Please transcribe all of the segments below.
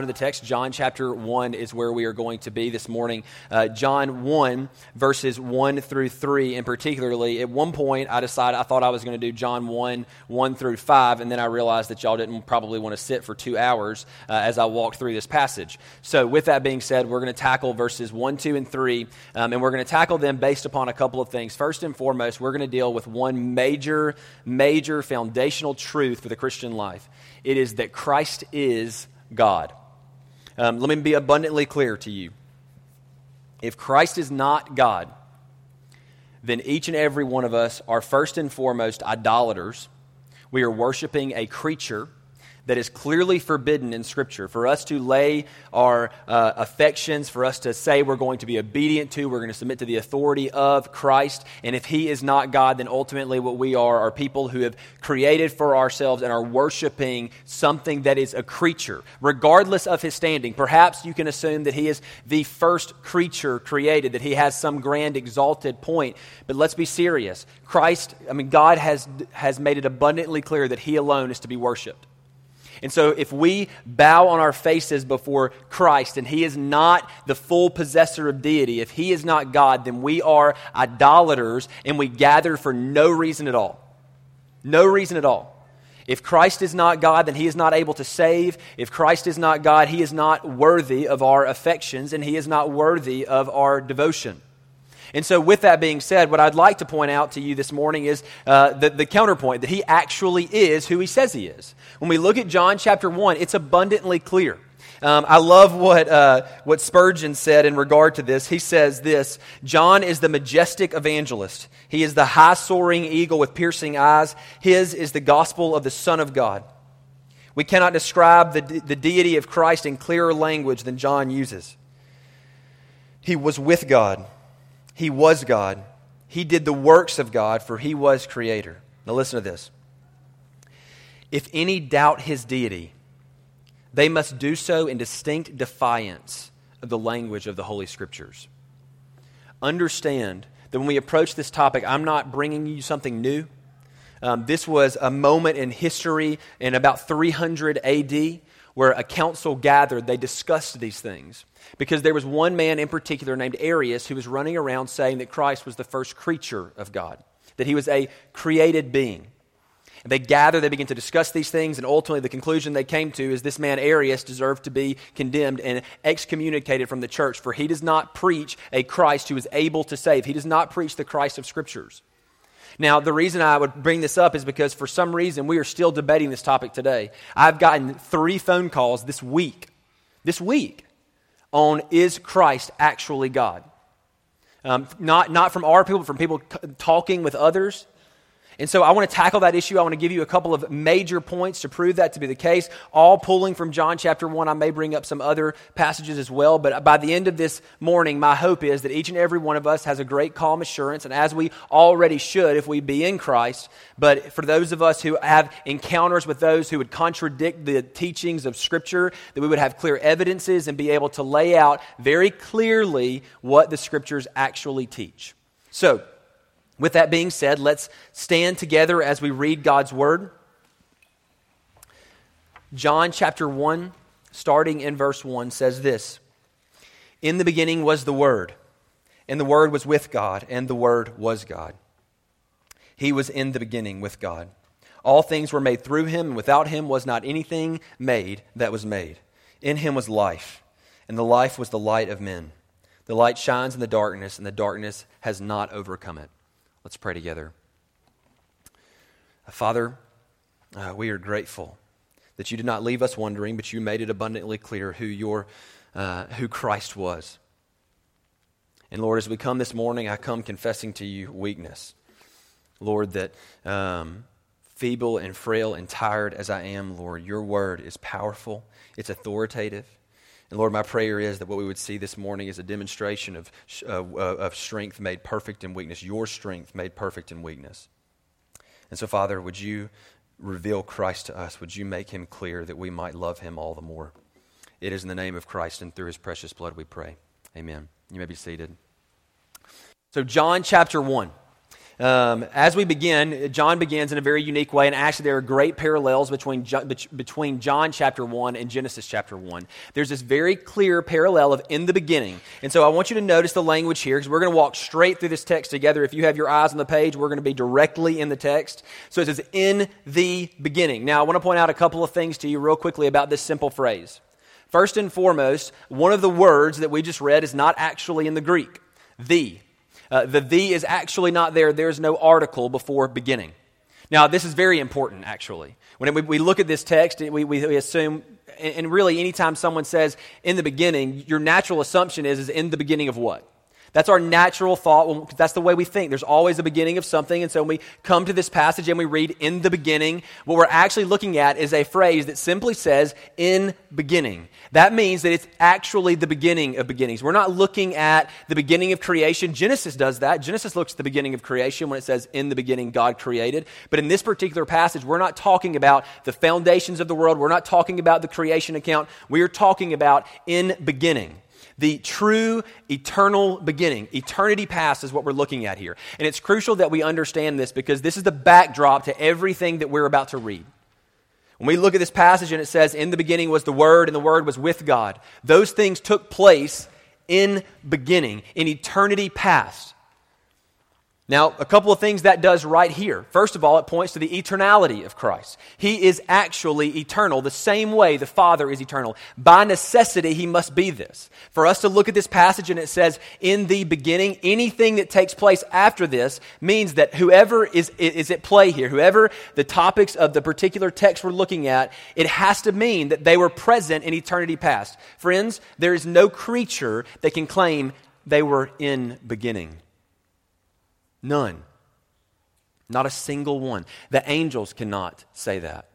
into the text, John chapter 1 is where we are going to be this morning. Uh, John 1, verses 1 through 3, and particularly, at one point, I decided I thought I was going to do John 1, 1 through 5, and then I realized that y'all didn't probably want to sit for two hours uh, as I walked through this passage. So, with that being said, we're going to tackle verses 1, 2, and 3, um, and we're going to tackle them based upon a couple of things. First and foremost, we're going to deal with one major, major foundational truth for the Christian life it is that Christ is God. Um, let me be abundantly clear to you. If Christ is not God, then each and every one of us are first and foremost idolaters. We are worshiping a creature that is clearly forbidden in Scripture. For us to lay our uh, affections, for us to say we're going to be obedient to, we're going to submit to the authority of Christ. And if He is not God, then ultimately what we are are people who have created for ourselves and are worshiping something that is a creature, regardless of His standing. Perhaps you can assume that He is the first creature created, that He has some grand exalted point. But let's be serious. Christ, I mean, God has, has made it abundantly clear that He alone is to be worshiped. And so, if we bow on our faces before Christ and He is not the full possessor of deity, if He is not God, then we are idolaters and we gather for no reason at all. No reason at all. If Christ is not God, then He is not able to save. If Christ is not God, He is not worthy of our affections and He is not worthy of our devotion. And so, with that being said, what I'd like to point out to you this morning is uh, the, the counterpoint that he actually is who he says he is. When we look at John chapter 1, it's abundantly clear. Um, I love what, uh, what Spurgeon said in regard to this. He says this John is the majestic evangelist, he is the high soaring eagle with piercing eyes. His is the gospel of the Son of God. We cannot describe the, the deity of Christ in clearer language than John uses. He was with God. He was God. He did the works of God, for he was creator. Now, listen to this. If any doubt his deity, they must do so in distinct defiance of the language of the Holy Scriptures. Understand that when we approach this topic, I'm not bringing you something new. Um, this was a moment in history in about 300 AD where a council gathered, they discussed these things. Because there was one man in particular named Arius who was running around saying that Christ was the first creature of God, that he was a created being. And they gather, they begin to discuss these things, and ultimately the conclusion they came to is this man Arius deserved to be condemned and excommunicated from the church, for he does not preach a Christ who is able to save. He does not preach the Christ of Scriptures. Now, the reason I would bring this up is because for some reason we are still debating this topic today. I've gotten three phone calls this week, this week, on is Christ actually God? Um, not, not from our people, but from people talking with others. And so I want to tackle that issue. I want to give you a couple of major points to prove that to be the case, all pulling from John chapter 1. I may bring up some other passages as well, but by the end of this morning, my hope is that each and every one of us has a great calm assurance, and as we already should if we be in Christ. But for those of us who have encounters with those who would contradict the teachings of Scripture, that we would have clear evidences and be able to lay out very clearly what the Scriptures actually teach. So, with that being said, let's stand together as we read God's word. John chapter 1, starting in verse 1, says this In the beginning was the Word, and the Word was with God, and the Word was God. He was in the beginning with God. All things were made through him, and without him was not anything made that was made. In him was life, and the life was the light of men. The light shines in the darkness, and the darkness has not overcome it. Let's pray together. Uh, Father, uh, we are grateful that you did not leave us wondering, but you made it abundantly clear who, your, uh, who Christ was. And Lord, as we come this morning, I come confessing to you weakness. Lord, that um, feeble and frail and tired as I am, Lord, your word is powerful, it's authoritative. And Lord, my prayer is that what we would see this morning is a demonstration of, uh, of strength made perfect in weakness, your strength made perfect in weakness. And so, Father, would you reveal Christ to us? Would you make him clear that we might love him all the more? It is in the name of Christ and through his precious blood we pray. Amen. You may be seated. So, John chapter 1. Um, as we begin, John begins in a very unique way, and actually, there are great parallels between, between John chapter 1 and Genesis chapter 1. There's this very clear parallel of in the beginning. And so I want you to notice the language here, because we're going to walk straight through this text together. If you have your eyes on the page, we're going to be directly in the text. So it says, in the beginning. Now, I want to point out a couple of things to you real quickly about this simple phrase. First and foremost, one of the words that we just read is not actually in the Greek. The. Uh, the the is actually not there. There's no article before beginning. Now, this is very important, actually. When we, we look at this text, we, we assume, and really, anytime someone says in the beginning, your natural assumption is, is in the beginning of what? That's our natural thought. That's the way we think. There's always a beginning of something. And so when we come to this passage and we read in the beginning, what we're actually looking at is a phrase that simply says in beginning. That means that it's actually the beginning of beginnings. We're not looking at the beginning of creation. Genesis does that. Genesis looks at the beginning of creation when it says in the beginning God created. But in this particular passage, we're not talking about the foundations of the world. We're not talking about the creation account. We are talking about in beginning the true eternal beginning. Eternity past is what we're looking at here. And it's crucial that we understand this because this is the backdrop to everything that we're about to read. When we look at this passage and it says, In the beginning was the Word, and the Word was with God, those things took place in beginning, in eternity past. Now, a couple of things that does right here. First of all, it points to the eternality of Christ. He is actually eternal, the same way the Father is eternal. By necessity, he must be this. For us to look at this passage and it says, in the beginning, anything that takes place after this means that whoever is, is at play here, whoever the topics of the particular text we're looking at, it has to mean that they were present in eternity past. Friends, there is no creature that can claim they were in beginning. None. Not a single one. The angels cannot say that.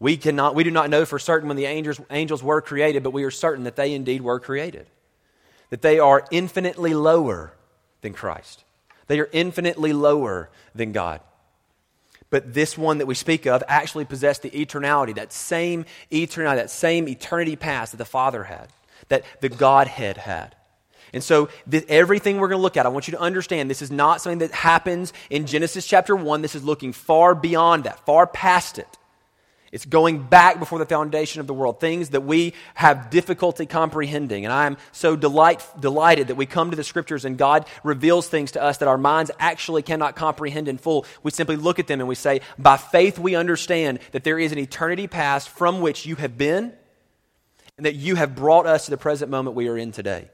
We, cannot, we do not know for certain when the angels, angels were created, but we are certain that they indeed were created. That they are infinitely lower than Christ. They are infinitely lower than God. But this one that we speak of actually possessed the eternality, that same eternality, that same eternity past that the Father had, that the Godhead had. And so, th- everything we're going to look at, I want you to understand this is not something that happens in Genesis chapter 1. This is looking far beyond that, far past it. It's going back before the foundation of the world, things that we have difficulty comprehending. And I am so delight, delighted that we come to the scriptures and God reveals things to us that our minds actually cannot comprehend in full. We simply look at them and we say, by faith, we understand that there is an eternity past from which you have been and that you have brought us to the present moment we are in today.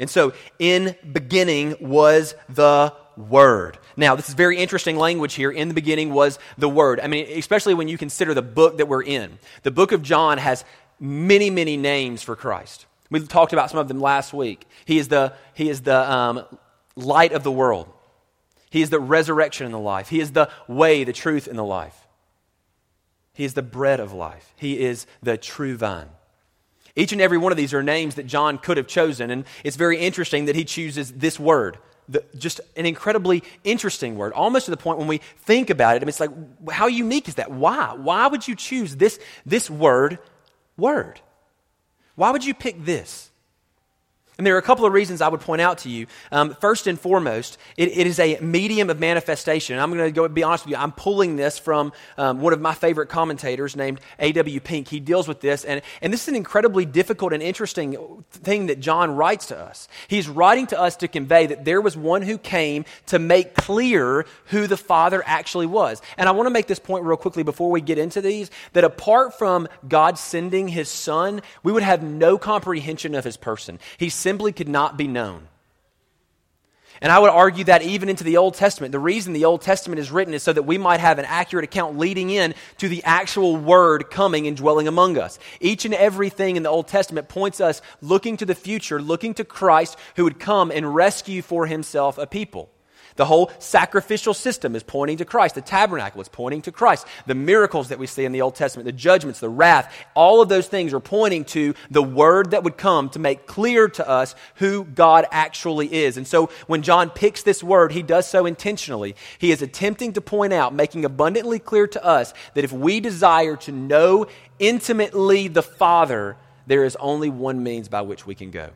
And so, in beginning was the Word. Now, this is very interesting language here. In the beginning was the Word. I mean, especially when you consider the book that we're in. The book of John has many, many names for Christ. We talked about some of them last week. He is the, he is the um, light of the world, He is the resurrection and the life, He is the way, the truth, and the life. He is the bread of life, He is the true vine. Each and every one of these are names that John could have chosen, and it's very interesting that he chooses this word. The, just an incredibly interesting word, almost to the point when we think about it, and it's like, how unique is that? Why? Why would you choose this, this word, word? Why would you pick this? And there are a couple of reasons I would point out to you. Um, first and foremost, it, it is a medium of manifestation. I'm going to go be honest with you. I'm pulling this from um, one of my favorite commentators named A.W. Pink. He deals with this, and, and this is an incredibly difficult and interesting thing that John writes to us. He's writing to us to convey that there was one who came to make clear who the Father actually was. And I want to make this point real quickly before we get into these that apart from God sending his Son, we would have no comprehension of his person. He simply could not be known. And I would argue that even into the Old Testament, the reason the Old Testament is written is so that we might have an accurate account leading in to the actual Word coming and dwelling among us. Each and everything in the Old Testament points us looking to the future, looking to Christ who would come and rescue for himself a people. The whole sacrificial system is pointing to Christ. The tabernacle is pointing to Christ. The miracles that we see in the Old Testament, the judgments, the wrath, all of those things are pointing to the word that would come to make clear to us who God actually is. And so when John picks this word, he does so intentionally. He is attempting to point out, making abundantly clear to us that if we desire to know intimately the Father, there is only one means by which we can go.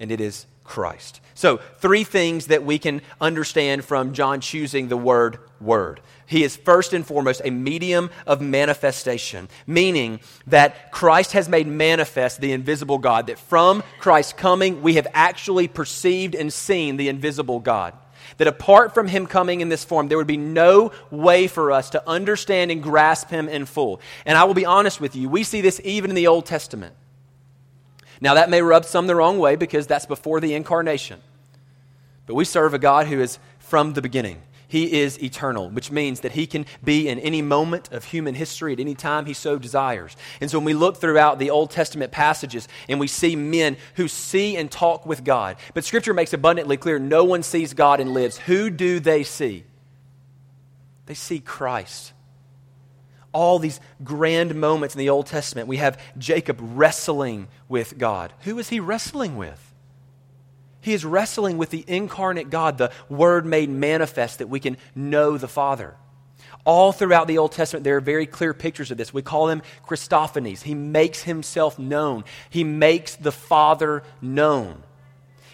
and it is Christ. So, three things that we can understand from John choosing the word word. He is first and foremost a medium of manifestation, meaning that Christ has made manifest the invisible God, that from Christ's coming, we have actually perceived and seen the invisible God. That apart from him coming in this form, there would be no way for us to understand and grasp him in full. And I will be honest with you, we see this even in the Old Testament. Now, that may rub some the wrong way because that's before the incarnation. But we serve a God who is from the beginning. He is eternal, which means that he can be in any moment of human history at any time he so desires. And so when we look throughout the Old Testament passages and we see men who see and talk with God, but Scripture makes abundantly clear no one sees God and lives. Who do they see? They see Christ all these grand moments in the Old Testament. We have Jacob wrestling with God. Who is he wrestling with? He is wrestling with the incarnate God, the Word made manifest that we can know the Father. All throughout the Old Testament, there are very clear pictures of this. We call him Christophanies. He makes himself known, he makes the Father known.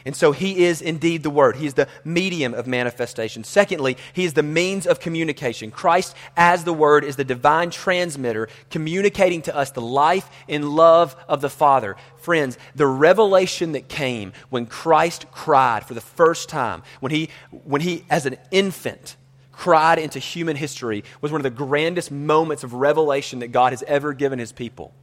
And so he is indeed the Word. He is the medium of manifestation. Secondly, he is the means of communication. Christ, as the Word, is the divine transmitter communicating to us the life and love of the Father. Friends, the revelation that came when Christ cried for the first time, when he, when he as an infant, cried into human history was one of the grandest moments of revelation that God has ever given his people.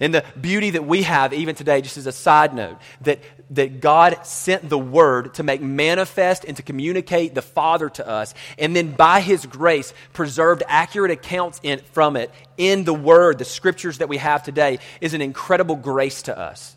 And the beauty that we have, even today, just as a side note, that, that God sent the Word to make manifest and to communicate the Father to us, and then by His grace preserved accurate accounts in, from it in the Word, the scriptures that we have today, is an incredible grace to us.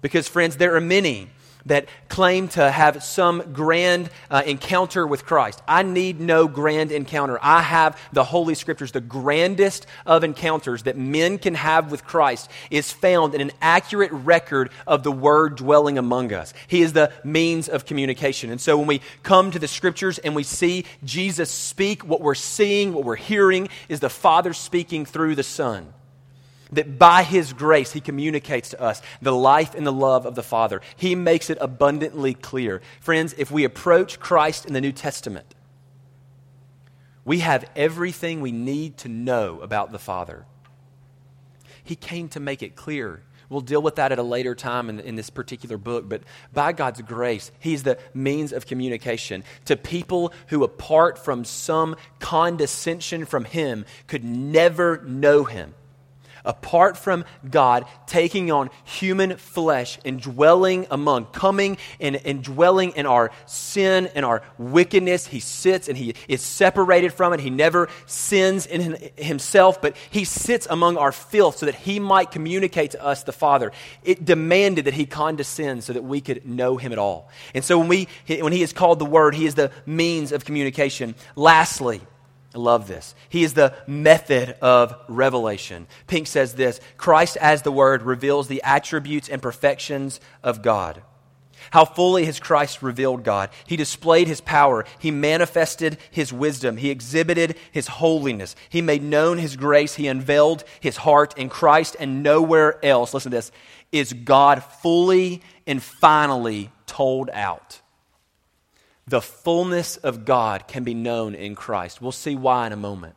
Because, friends, there are many that claim to have some grand uh, encounter with Christ. I need no grand encounter. I have the Holy Scriptures. The grandest of encounters that men can have with Christ is found in an accurate record of the Word dwelling among us. He is the means of communication. And so when we come to the Scriptures and we see Jesus speak, what we're seeing, what we're hearing is the Father speaking through the Son that by His grace, He communicates to us the life and the love of the Father. He makes it abundantly clear. Friends, if we approach Christ in the New Testament, we have everything we need to know about the Father. He came to make it clear. We'll deal with that at a later time in, in, this particular book, but by God's grace, He's the means of communication to people who, apart from some condescension from Him, could never know Him apart from God taking on human flesh and dwelling among, coming and, and dwelling in our sin and our wickedness. He sits and he is separated from it. He never sins in himself, but he sits among our filth so that he might communicate to us the Father. It demanded that he condescend so that we could know him at all. And so when, we, when he is called the Word, he is the means of communication. Lastly, I love this. He is the method of revelation. Pink says this Christ, as the Word, reveals the attributes and perfections of God. How fully has Christ revealed God? He displayed his power. He manifested his wisdom. He exhibited his holiness. He made known his grace. He unveiled his heart in Christ and nowhere else. Listen to this is God fully and finally told out the fullness of God can be known in Christ. We'll see why in a moment.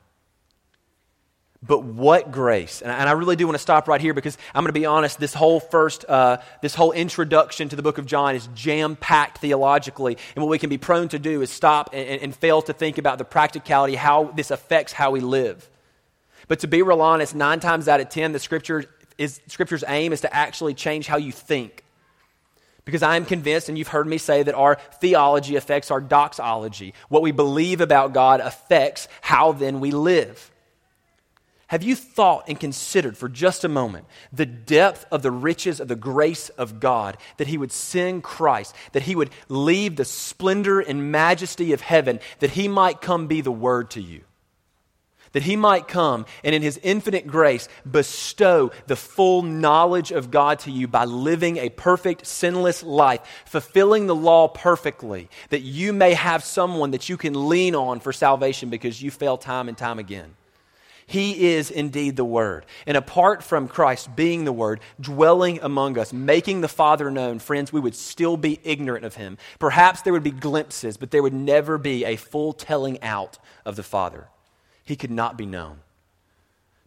But what grace? And I really do want to stop right here because I'm going to be honest. This whole first, uh, this whole introduction to the book of John is jam packed theologically. And what we can be prone to do is stop and, and fail to think about the practicality, how this affects how we live. But to be real honest, nine times out of ten, the scripture is, Scripture's aim is to actually change how you think. Because I am convinced, and you've heard me say, that our theology affects our doxology. What we believe about God affects how then we live. Have you thought and considered for just a moment the depth of the riches of the grace of God that He would send Christ, that He would leave the splendor and majesty of heaven, that He might come be the Word to you? That he might come and in his infinite grace bestow the full knowledge of God to you by living a perfect, sinless life, fulfilling the law perfectly, that you may have someone that you can lean on for salvation because you fail time and time again. He is indeed the Word. And apart from Christ being the Word, dwelling among us, making the Father known, friends, we would still be ignorant of Him. Perhaps there would be glimpses, but there would never be a full telling out of the Father. He could not be known.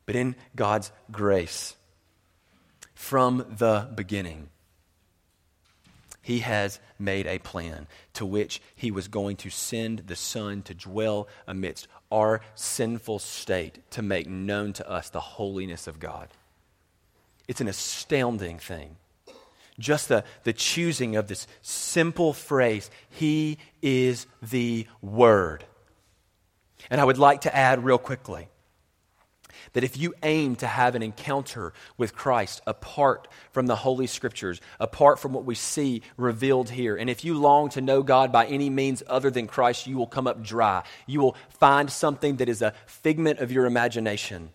But in God's grace, from the beginning, he has made a plan to which he was going to send the Son to dwell amidst our sinful state to make known to us the holiness of God. It's an astounding thing. Just the, the choosing of this simple phrase, He is the Word. And I would like to add real quickly that if you aim to have an encounter with Christ apart from the Holy Scriptures, apart from what we see revealed here, and if you long to know God by any means other than Christ, you will come up dry. You will find something that is a figment of your imagination.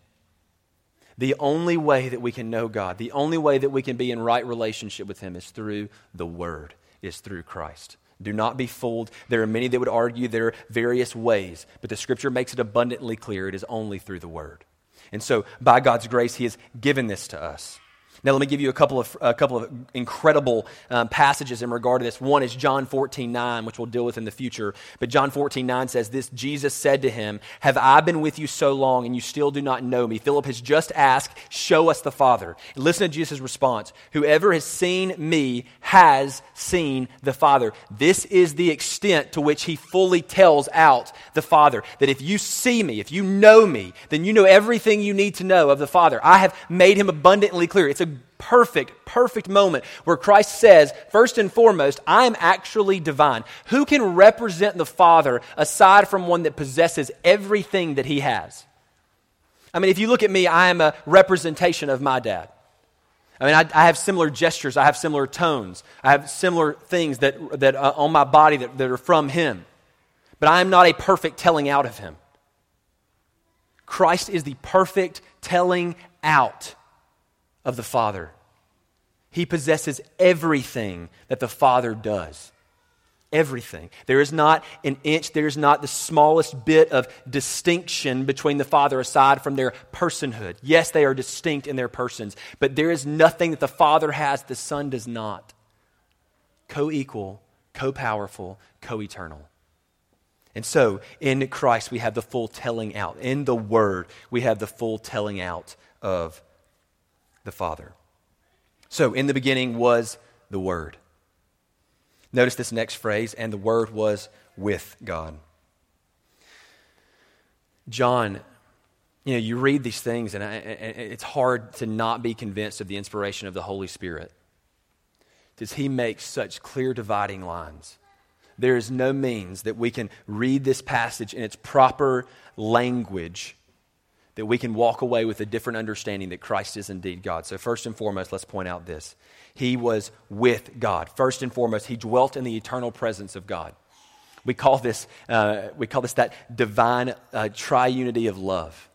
The only way that we can know God, the only way that we can be in right relationship with Him is through the Word, is through Christ. Do not be fooled. There are many that would argue there are various ways, but the Scripture makes it abundantly clear it is only through the Word. And so, by God's grace, He has given this to us. Now, let me give you a couple of, a couple of incredible um, passages in regard to this. One is John 14, 9, which we'll deal with in the future. But John 14, 9 says, This Jesus said to him, Have I been with you so long, and you still do not know me? Philip has just asked, Show us the Father. And listen to Jesus' response Whoever has seen me has seen the Father. This is the extent to which he fully tells out the Father. That if you see me, if you know me, then you know everything you need to know of the Father. I have made him abundantly clear. It's a perfect, perfect moment where Christ says, first and foremost, I am actually divine. Who can represent the Father aside from one that possesses everything that he has? I mean, if you look at me, I am a representation of my dad. I mean, I, I have similar gestures, I have similar tones, I have similar things that, that uh, on my body that, that are from him. But I am not a perfect telling out of him. Christ is the perfect telling out of the Father. He possesses everything that the Father does. Everything. There is not an inch, there is not the smallest bit of distinction between the Father aside from their personhood. Yes, they are distinct in their persons, but there is nothing that the Father has the Son does not. Co equal, co powerful, co eternal. And so, in Christ, we have the full telling out. In the Word, we have the full telling out of the Father. So, in the beginning was the Word. Notice this next phrase, and the Word was with God. John, you know, you read these things, and it's hard to not be convinced of the inspiration of the Holy Spirit. Does he make such clear dividing lines? There is no means that we can read this passage in its proper language that we can walk away with a different understanding that Christ is indeed God. So, first and foremost, let's point out this He was with God. First and foremost, He dwelt in the eternal presence of God. We call this, uh, we call this that divine uh, triunity of love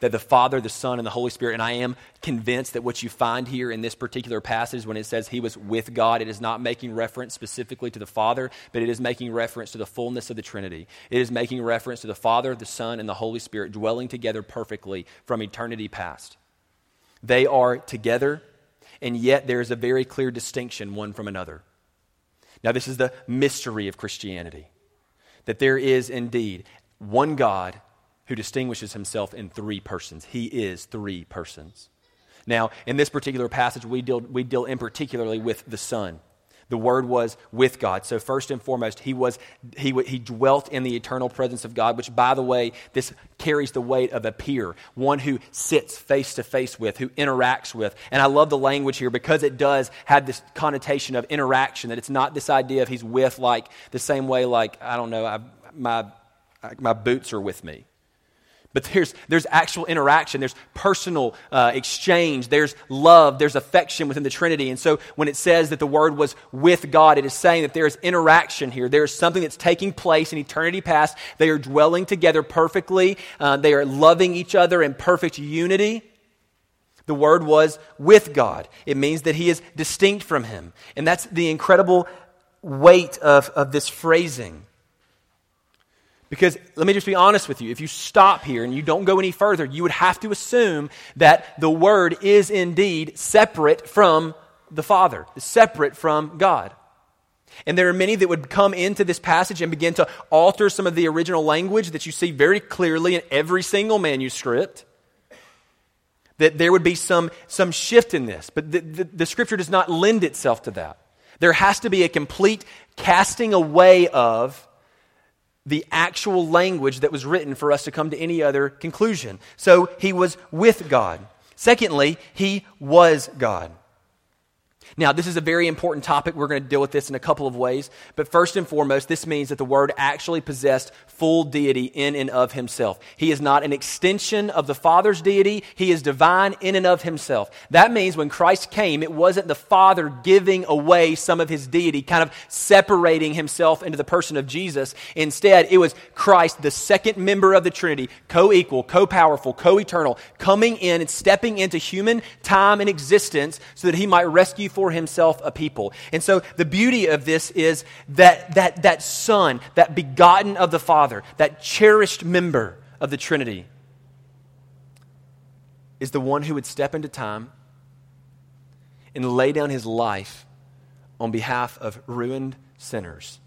that the Father, the Son, and the Holy Spirit, and I am convinced that what you find here in this particular passage when it says he was with God, it is not making reference specifically to the Father, but it is making reference to the fullness of the Trinity. It is making reference to the Father, the Son, and the Holy Spirit dwelling together perfectly from eternity past. They are together, and yet there is a very clear distinction one from another. Now, this is the mystery of Christianity that there is indeed one God who distinguishes himself in three persons. He is three persons. Now, in this particular passage, we deal, we deal in particularly with the Son. The Word was with God. So, first and foremost, he, was, he, he dwelt in the eternal presence of God, which, by the way, this carries the weight of a peer, one who sits face to face with, who interacts with. And I love the language here because it does have this connotation of interaction, that it's not this idea of he's with, like the same way, like, I don't know, I, my, my boots are with me. But there's, there's actual interaction, there's personal uh, exchange, there's love, there's affection within the Trinity. And so when it says that the Word was with God, it is saying that there is interaction here. There is something that's taking place in eternity past. They are dwelling together perfectly, uh, they are loving each other in perfect unity. The Word was with God. It means that He is distinct from Him. And that's the incredible weight of, of this phrasing. Because let me just be honest with you. If you stop here and you don't go any further, you would have to assume that the Word is indeed separate from the Father, separate from God. And there are many that would come into this passage and begin to alter some of the original language that you see very clearly in every single manuscript. That there would be some, some shift in this. But the, the, the scripture does not lend itself to that. There has to be a complete casting away of the actual language that was written for us to come to any other conclusion. So he was with God. Secondly, he was God. Now, this is a very important topic. We're going to deal with this in a couple of ways. But first and foremost, this means that the Word actually possessed full deity in and of Himself. He is not an extension of the Father's deity, He is divine in and of Himself. That means when Christ came, it wasn't the Father giving away some of His deity, kind of separating Himself into the person of Jesus. Instead, it was Christ, the second member of the Trinity, co equal, co powerful, co eternal, coming in and stepping into human time and existence so that He might rescue for himself a people. And so the beauty of this is that that, that son, that begotten of the Father, that cherished member of the Trinity, is the one who would step into time and lay down his life on behalf of ruined sinners.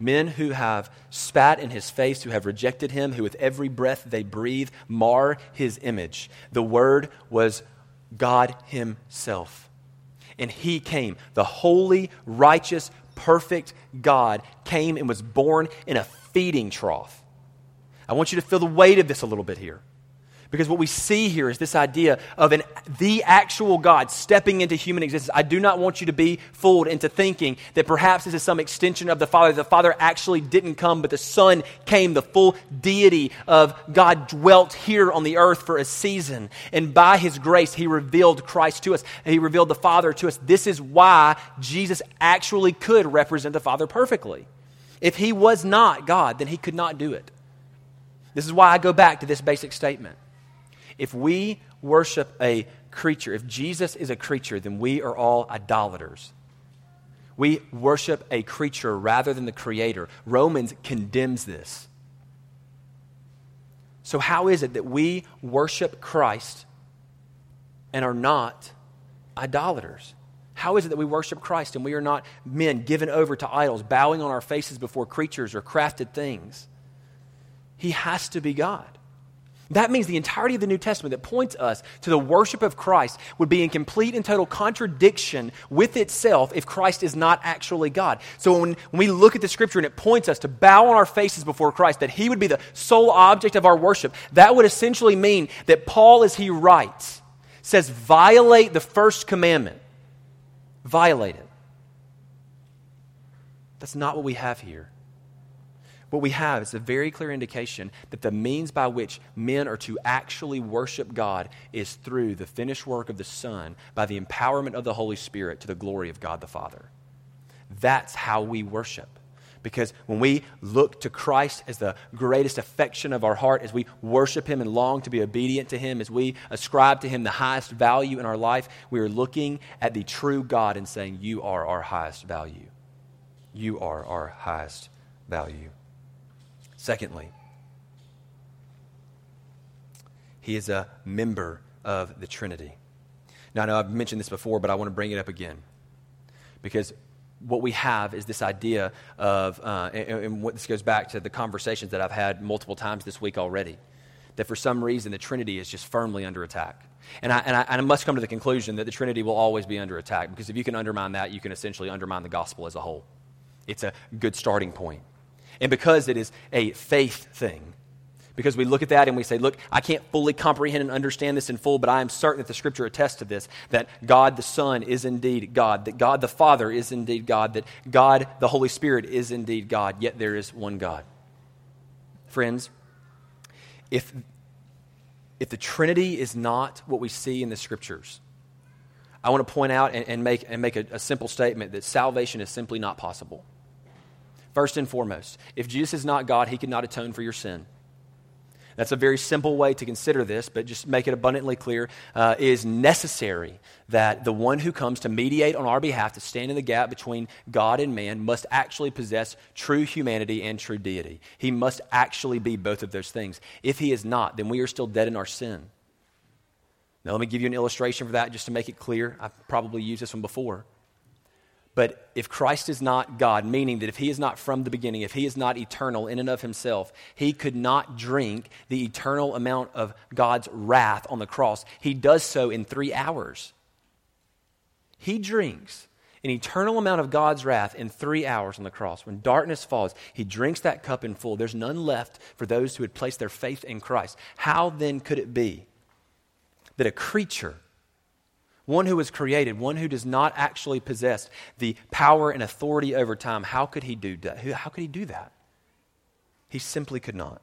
Men who have spat in his face, who have rejected him, who with every breath they breathe mar his image. The Word was God Himself. And he came. The holy, righteous, perfect God came and was born in a feeding trough. I want you to feel the weight of this a little bit here. Because what we see here is this idea of an, the actual God stepping into human existence. I do not want you to be fooled into thinking that perhaps this is some extension of the Father. The Father actually didn't come, but the Son came. The full deity of God dwelt here on the earth for a season. And by His grace, He revealed Christ to us. He revealed the Father to us. This is why Jesus actually could represent the Father perfectly. If He was not God, then He could not do it. This is why I go back to this basic statement. If we worship a creature, if Jesus is a creature, then we are all idolaters. We worship a creature rather than the creator. Romans condemns this. So, how is it that we worship Christ and are not idolaters? How is it that we worship Christ and we are not men given over to idols, bowing on our faces before creatures or crafted things? He has to be God. That means the entirety of the New Testament that points us to the worship of Christ would be in complete and total contradiction with itself if Christ is not actually God. So when, when we look at the scripture and it points us to bow on our faces before Christ, that he would be the sole object of our worship, that would essentially mean that Paul, as he writes, says, violate the first commandment. Violate it. That's not what we have here what we have is a very clear indication that the means by which men are to actually worship God is through the finished work of the Son by the empowerment of the Holy Spirit to the glory of God the Father. That's how we worship. Because when we look to Christ as the greatest affection of our heart, as we worship Him and long to be obedient to Him, as we ascribe to Him the highest value in our life, we are looking at the true God and saying, You are our highest value. You are our highest value. Secondly, he is a member of the Trinity. Now, I know I've mentioned this before, but I want to bring it up again. Because what we have is this idea of, uh, and, and what this goes back to the conversations that I've had multiple times this week already, that for some reason the Trinity is just firmly under attack. And I, and I, and I must come to the conclusion that the Trinity will always be under attack, because if you can undermine that, you can essentially undermine the gospel as a whole. It's a good starting point. And because it is a faith thing, because we look at that and we say, look, I can't fully comprehend and understand this in full, but I am certain that the scripture attests to this that God the Son is indeed God, that God the Father is indeed God, that God the Holy Spirit is indeed God, yet there is one God. Friends, if, if the Trinity is not what we see in the scriptures, I want to point out and, and make, and make a, a simple statement that salvation is simply not possible. First and foremost, if Jesus is not God, he cannot atone for your sin. that's a very simple way to consider this, but just make it abundantly clear, uh, is necessary that the one who comes to mediate on our behalf, to stand in the gap between God and man, must actually possess true humanity and true deity. He must actually be both of those things. If he is not, then we are still dead in our sin. Now, let me give you an illustration for that just to make it clear. I've probably used this one before. But if Christ is not God, meaning that if he is not from the beginning, if he is not eternal in and of himself, he could not drink the eternal amount of God's wrath on the cross. He does so in three hours. He drinks an eternal amount of God's wrath in three hours on the cross. When darkness falls, he drinks that cup in full. There's none left for those who had placed their faith in Christ. How then could it be that a creature one who was created, one who does not actually possess the power and authority over time, how could he do that? How could he do that? He simply could not.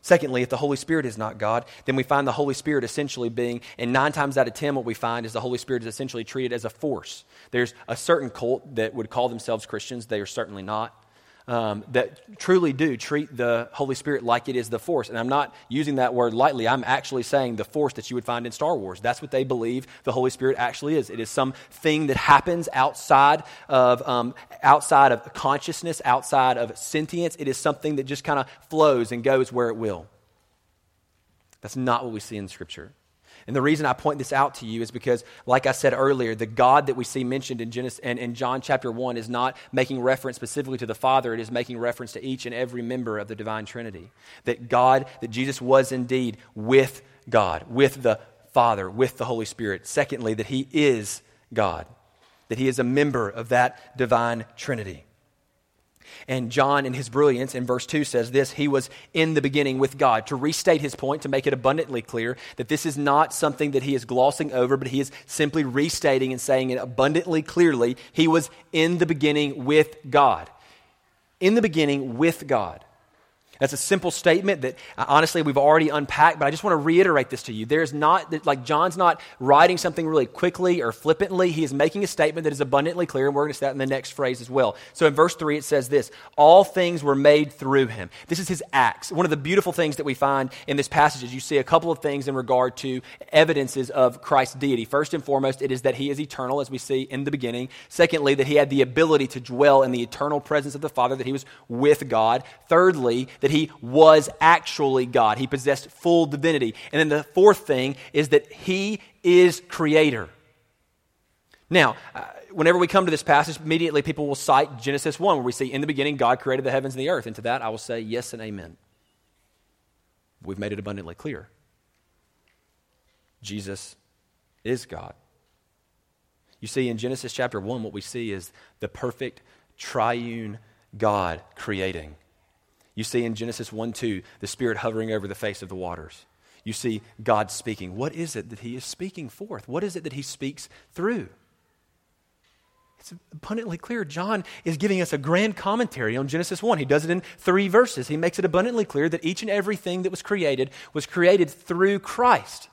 Secondly, if the Holy Spirit is not God, then we find the Holy Spirit essentially being, and nine times out of ten, what we find is the Holy Spirit is essentially treated as a force. There's a certain cult that would call themselves Christians, they are certainly not um, that truly do treat the Holy Spirit like it is the force. And I'm not using that word lightly. I'm actually saying the force that you would find in Star Wars. That's what they believe the Holy Spirit actually is. It is something that happens outside of, um, outside of consciousness, outside of sentience. It is something that just kind of flows and goes where it will. That's not what we see in Scripture. And the reason I point this out to you is because, like I said earlier, the God that we see mentioned in, Genesis, and in John chapter 1 is not making reference specifically to the Father, it is making reference to each and every member of the divine Trinity. That God, that Jesus was indeed with God, with the Father, with the Holy Spirit. Secondly, that He is God, that He is a member of that divine Trinity. And John, in his brilliance, in verse 2 says this He was in the beginning with God. To restate his point, to make it abundantly clear that this is not something that he is glossing over, but he is simply restating and saying it abundantly clearly. He was in the beginning with God. In the beginning with God. That's a simple statement that uh, honestly we've already unpacked, but I just want to reiterate this to you. There's not, like, John's not writing something really quickly or flippantly. He is making a statement that is abundantly clear, and we're going to see that in the next phrase as well. So in verse 3, it says this All things were made through him. This is his acts. One of the beautiful things that we find in this passage is you see a couple of things in regard to evidences of Christ's deity. First and foremost, it is that he is eternal, as we see in the beginning. Secondly, that he had the ability to dwell in the eternal presence of the Father, that he was with God. Thirdly, that he was actually God. He possessed full divinity. And then the fourth thing is that he is creator. Now, uh, whenever we come to this passage, immediately people will cite Genesis 1, where we see, In the beginning, God created the heavens and the earth. And to that, I will say yes and amen. We've made it abundantly clear. Jesus is God. You see, in Genesis chapter 1, what we see is the perfect triune God creating. You see in Genesis 1 2, the Spirit hovering over the face of the waters. You see God speaking. What is it that He is speaking forth? What is it that He speaks through? It's abundantly clear. John is giving us a grand commentary on Genesis 1. He does it in three verses. He makes it abundantly clear that each and everything that was created was created through Christ,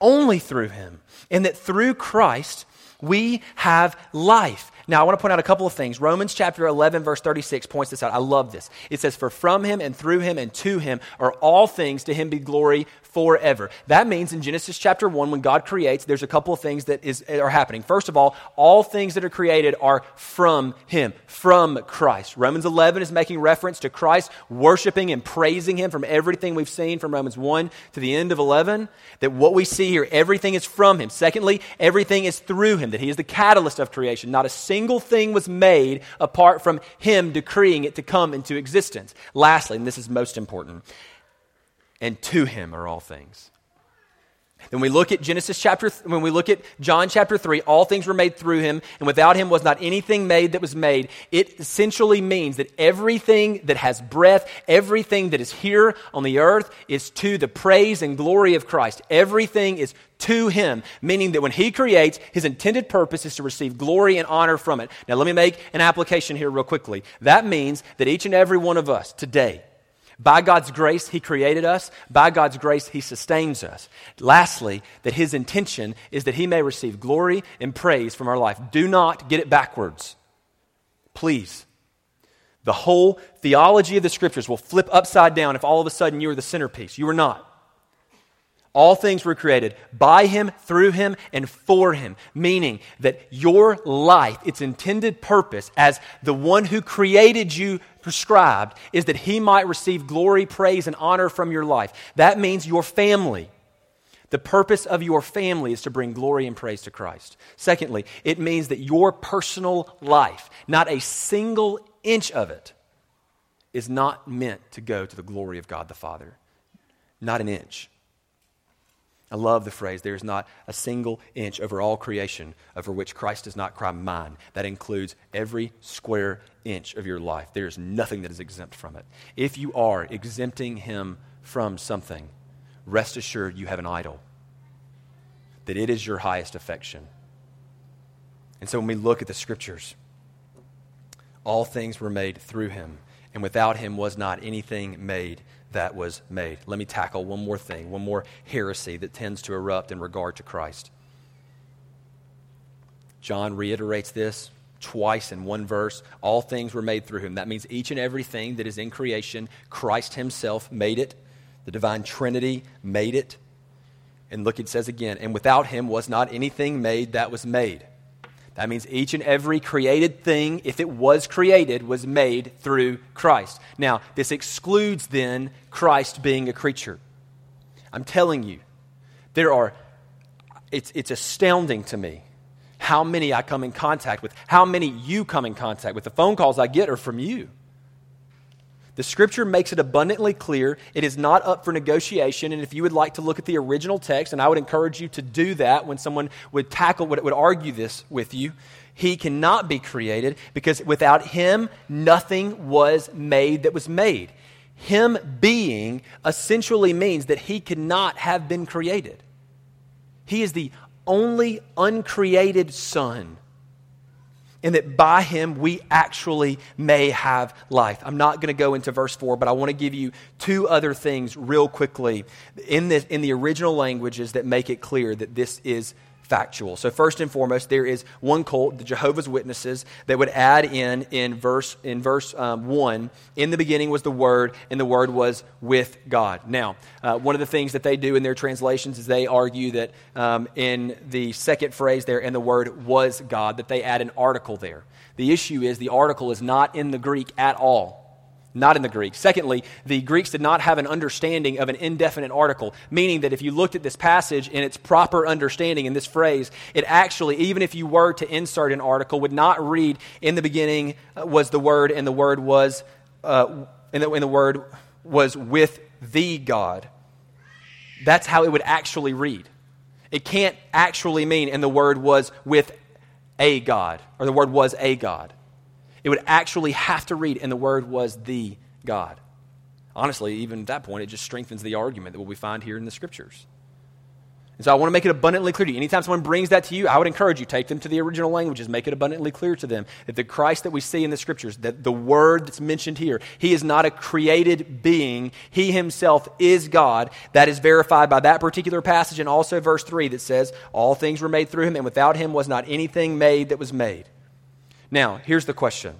only through Him. And that through Christ, we have life. Now, I want to point out a couple of things. Romans chapter 11, verse 36 points this out. I love this. It says, For from him and through him and to him are all things, to him be glory forever. That means in Genesis chapter 1, when God creates, there's a couple of things that is, are happening. First of all, all things that are created are from Him, from Christ. Romans 11 is making reference to Christ worshiping and praising Him from everything we've seen from Romans 1 to the end of 11. That what we see here, everything is from Him. Secondly, everything is through Him, that He is the catalyst of creation. Not a single thing was made apart from Him decreeing it to come into existence. Lastly, and this is most important, and to him are all things. When we look at Genesis chapter, when we look at John chapter 3, all things were made through him, and without him was not anything made that was made. It essentially means that everything that has breath, everything that is here on the earth is to the praise and glory of Christ. Everything is to him, meaning that when he creates, his intended purpose is to receive glory and honor from it. Now, let me make an application here, real quickly. That means that each and every one of us today, by God's grace, He created us. By God's grace, He sustains us. Lastly, that His intention is that He may receive glory and praise from our life. Do not get it backwards. Please. The whole theology of the scriptures will flip upside down if all of a sudden you are the centerpiece. You are not. All things were created by him, through him, and for him, meaning that your life, its intended purpose as the one who created you prescribed, is that he might receive glory, praise, and honor from your life. That means your family. The purpose of your family is to bring glory and praise to Christ. Secondly, it means that your personal life, not a single inch of it, is not meant to go to the glory of God the Father. Not an inch. I love the phrase, there is not a single inch over all creation over which Christ does not cry mine. That includes every square inch of your life. There is nothing that is exempt from it. If you are exempting him from something, rest assured you have an idol, that it is your highest affection. And so when we look at the scriptures, all things were made through him, and without him was not anything made that was made. Let me tackle one more thing, one more heresy that tends to erupt in regard to Christ. John reiterates this twice in one verse. All things were made through him. That means each and everything that is in creation, Christ himself made it. The divine Trinity made it. And look, it says again, and without him was not anything made that was made. That means each and every created thing, if it was created, was made through Christ. Now, this excludes then Christ being a creature. I'm telling you, there are, it's, it's astounding to me how many I come in contact with, how many you come in contact with. The phone calls I get are from you. The scripture makes it abundantly clear. It is not up for negotiation. And if you would like to look at the original text, and I would encourage you to do that when someone would tackle, would, would argue this with you, he cannot be created because without him, nothing was made that was made. Him being essentially means that he cannot have been created. He is the only uncreated Son and that by him we actually may have life. I'm not going to go into verse 4, but I want to give you two other things real quickly in, this, in the original languages that make it clear that this is factual. So first and foremost, there is one cult, the Jehovah's Witnesses, that would add in in verse in verse um, one. In the beginning was the Word, and the Word was with God. Now, uh, one of the things that they do in their translations is they argue that um, in the second phrase there, and the Word was God, that they add an article there. The issue is the article is not in the Greek at all not in the Greek. Secondly, the Greeks did not have an understanding of an indefinite article, meaning that if you looked at this passage in its proper understanding in this phrase, it actually, even if you were to insert an article, would not read, in the beginning uh, was the Word, and the Word was, uh, and, the, and the Word was with the God. That's how it would actually read. It can't actually mean, and the Word was with a God, or the Word was a God. It would actually have to read, and the Word was the God. Honestly, even at that point, it just strengthens the argument that what we find here in the Scriptures. And so I want to make it abundantly clear to you. Anytime someone brings that to you, I would encourage you, take them to the original languages, make it abundantly clear to them that the Christ that we see in the scriptures, that the word that's mentioned here, he is not a created being. He himself is God. That is verified by that particular passage and also verse 3 that says, All things were made through him, and without him was not anything made that was made. Now, here's the question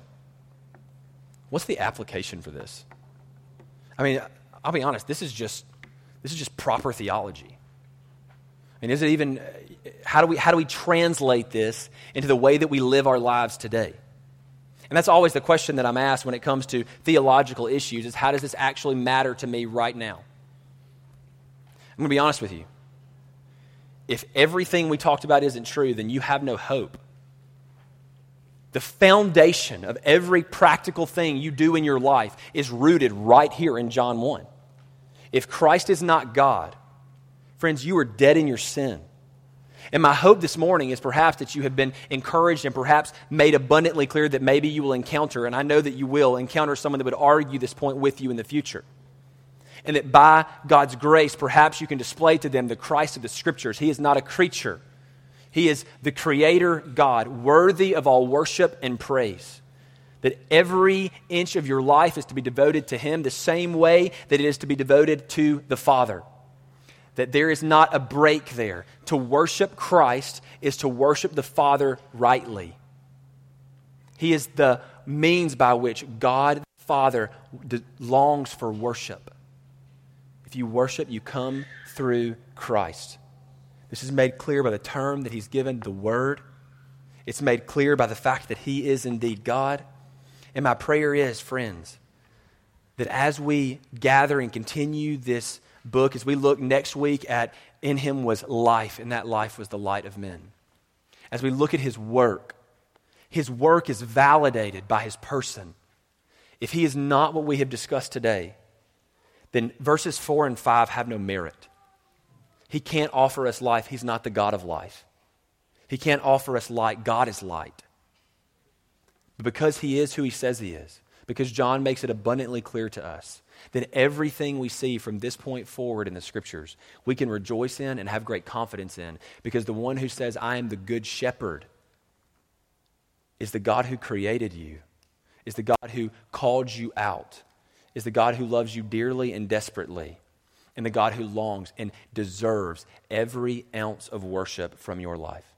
What's the application for this? I mean, I'll be honest, this is just, this is just proper theology. I mean, is it even, how do, we, how do we translate this into the way that we live our lives today? And that's always the question that I'm asked when it comes to theological issues is how does this actually matter to me right now? I'm going to be honest with you. If everything we talked about isn't true, then you have no hope the foundation of every practical thing you do in your life is rooted right here in John 1. If Christ is not God, friends, you are dead in your sin. And my hope this morning is perhaps that you have been encouraged and perhaps made abundantly clear that maybe you will encounter, and I know that you will, encounter someone that would argue this point with you in the future. And that by God's grace, perhaps you can display to them the Christ of the Scriptures. He is not a creature, he is the creator God, worthy of all worship and praise. That every inch of your life is to be devoted to Him the same way that it is to be devoted to the Father. That there is not a break there. To worship Christ is to worship the Father rightly. He is the means by which God the Father longs for worship. If you worship, you come through Christ. This is made clear by the term that he's given, the Word. It's made clear by the fact that he is indeed God. And my prayer is, friends, that as we gather and continue this book, as we look next week at In Him was life, and that life was the light of men. As we look at His work, His work is validated by His person. If He is not what we have discussed today, then verses 4 and 5 have no merit. He can't offer us life. He's not the God of life. He can't offer us light. God is light. But because He is who He says He is, because John makes it abundantly clear to us that everything we see from this point forward in the Scriptures, we can rejoice in and have great confidence in, because the one who says, I am the good shepherd, is the God who created you, is the God who called you out, is the God who loves you dearly and desperately, and the God who longs and deserves every ounce of worship from your life.